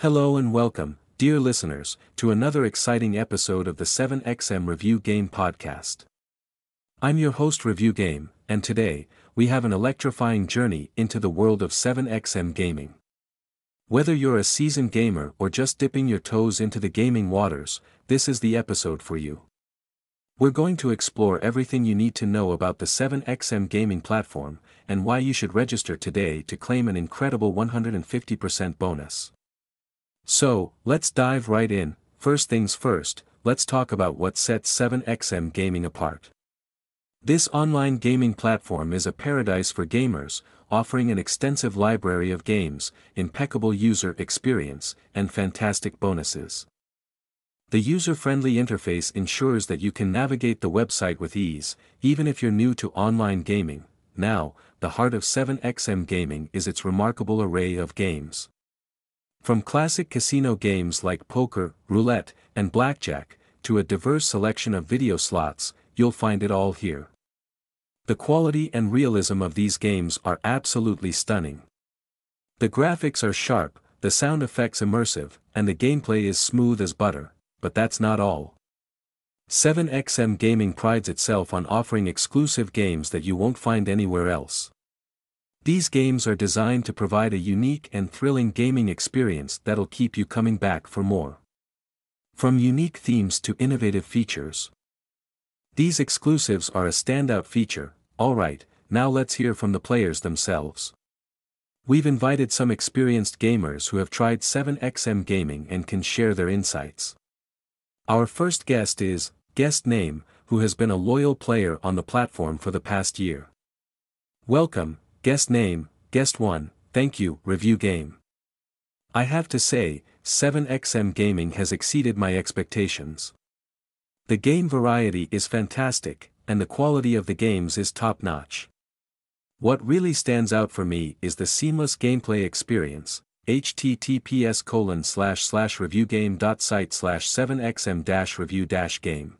Hello and welcome, dear listeners, to another exciting episode of the 7XM Review Game Podcast. I'm your host Review Game, and today, we have an electrifying journey into the world of 7XM gaming. Whether you're a seasoned gamer or just dipping your toes into the gaming waters, this is the episode for you. We're going to explore everything you need to know about the 7XM gaming platform, and why you should register today to claim an incredible 150% bonus. So, let's dive right in, first things first, let's talk about what sets 7XM Gaming apart. This online gaming platform is a paradise for gamers, offering an extensive library of games, impeccable user experience, and fantastic bonuses. The user-friendly interface ensures that you can navigate the website with ease, even if you're new to online gaming. Now, the heart of 7XM Gaming is its remarkable array of games. From classic casino games like poker, roulette, and blackjack, to a diverse selection of video slots, you'll find it all here. The quality and realism of these games are absolutely stunning. The graphics are sharp, the sound effects immersive, and the gameplay is smooth as butter, but that's not all. 7XM Gaming prides itself on offering exclusive games that you won't find anywhere else. These games are designed to provide a unique and thrilling gaming experience that'll keep you coming back for more. From unique themes to innovative features. These exclusives are a standout feature, alright, now let's hear from the players themselves. We've invited some experienced gamers who have tried 7XM gaming and can share their insights. Our first guest is, guest name, who has been a loyal player on the platform for the past year. Welcome, Guest name, Guest 1, thank you, review game. I have to say, 7XM Gaming has exceeded my expectations. The game variety is fantastic, and the quality of the games is top notch. What really stands out for me is the seamless gameplay experience, https reviewgame.site slash 7xm dash review game.